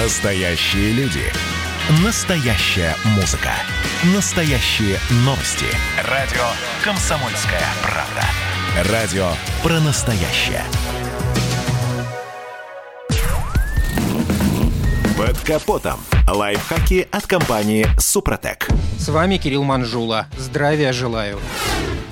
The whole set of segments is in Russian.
Настоящие люди. Настоящая музыка. Настоящие новости. Радио «Комсомольская правда». Радио про настоящее. Под капотом. Лайфхаки от компании «Супротек». С вами Кирилл Манжула. Здравия желаю.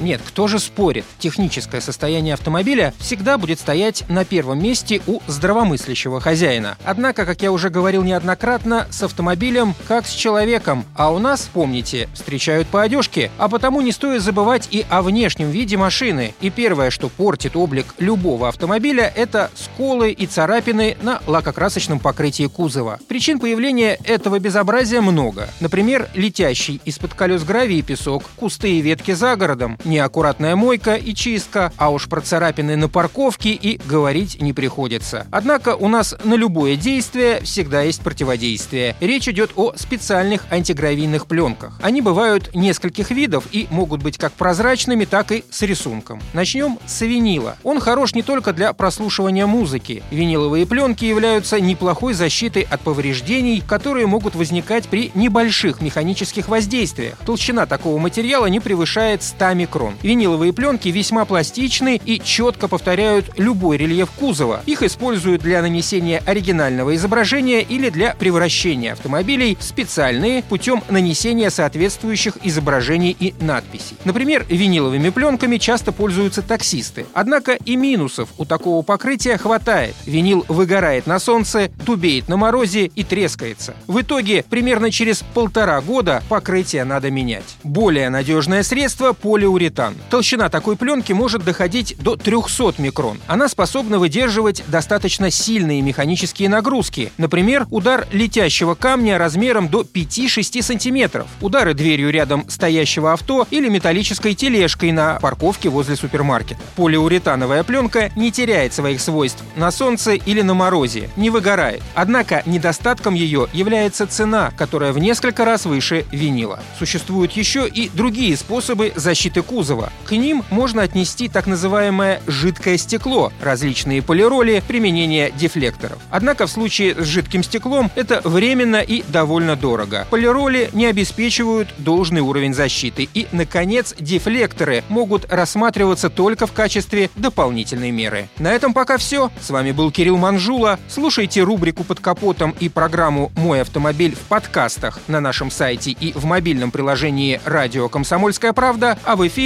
Нет, кто же спорит? Техническое состояние автомобиля всегда будет стоять на первом месте у здравомыслящего хозяина. Однако, как я уже говорил неоднократно, с автомобилем как с человеком. А у нас, помните, встречают по одежке. А потому не стоит забывать и о внешнем виде машины. И первое, что портит облик любого автомобиля, это сколы и царапины на лакокрасочном покрытии кузова. Причин появления этого безобразия много. Например, летящий из-под колес гравий и песок, кусты и ветки за городом, неаккуратная мойка и чистка, а уж про царапины на парковке и говорить не приходится. Однако у нас на любое действие всегда есть противодействие. Речь идет о специальных антигравийных пленках. Они бывают нескольких видов и могут быть как прозрачными, так и с рисунком. Начнем с винила. Он хорош не только для прослушивания музыки. Виниловые пленки являются неплохой защитой от повреждений, которые могут возникать при небольших механических воздействиях. Толщина такого материала не превышает 100 микрон микрон. Виниловые пленки весьма пластичны и четко повторяют любой рельеф кузова. Их используют для нанесения оригинального изображения или для превращения автомобилей в специальные путем нанесения соответствующих изображений и надписей. Например, виниловыми пленками часто пользуются таксисты. Однако и минусов у такого покрытия хватает. Винил выгорает на солнце, дубеет на морозе и трескается. В итоге, примерно через полтора года покрытие надо менять. Более надежное средство – полиуретан полиуретан. Толщина такой пленки может доходить до 300 микрон. Она способна выдерживать достаточно сильные механические нагрузки. Например, удар летящего камня размером до 5-6 сантиметров, удары дверью рядом стоящего авто или металлической тележкой на парковке возле супермаркета. Полиуретановая пленка не теряет своих свойств на солнце или на морозе, не выгорает. Однако недостатком ее является цена, которая в несколько раз выше винила. Существуют еще и другие способы защиты кузова. К ним можно отнести так называемое жидкое стекло, различные полироли, применение дефлекторов. Однако в случае с жидким стеклом это временно и довольно дорого. Полироли не обеспечивают должный уровень защиты. И, наконец, дефлекторы могут рассматриваться только в качестве дополнительной меры. На этом пока все. С вами был Кирилл Манжула. Слушайте рубрику «Под капотом» и программу «Мой автомобиль» в подкастах на нашем сайте и в мобильном приложении «Радио Комсомольская правда», а в эфире